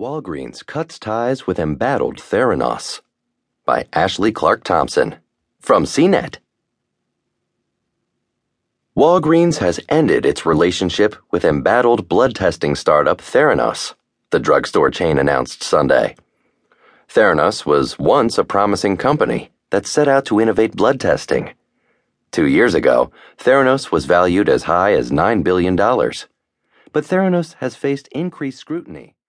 Walgreens cuts ties with embattled Theranos by Ashlee Clark Thompson from CNET. Walgreens has ended its relationship with embattled blood testing startup Theranos, the drugstore chain announced Sunday. Theranos was once a promising company that set out to innovate blood testing. Two years ago, Theranos was valued as high as $9 billion. But Theranos has faced increased scrutiny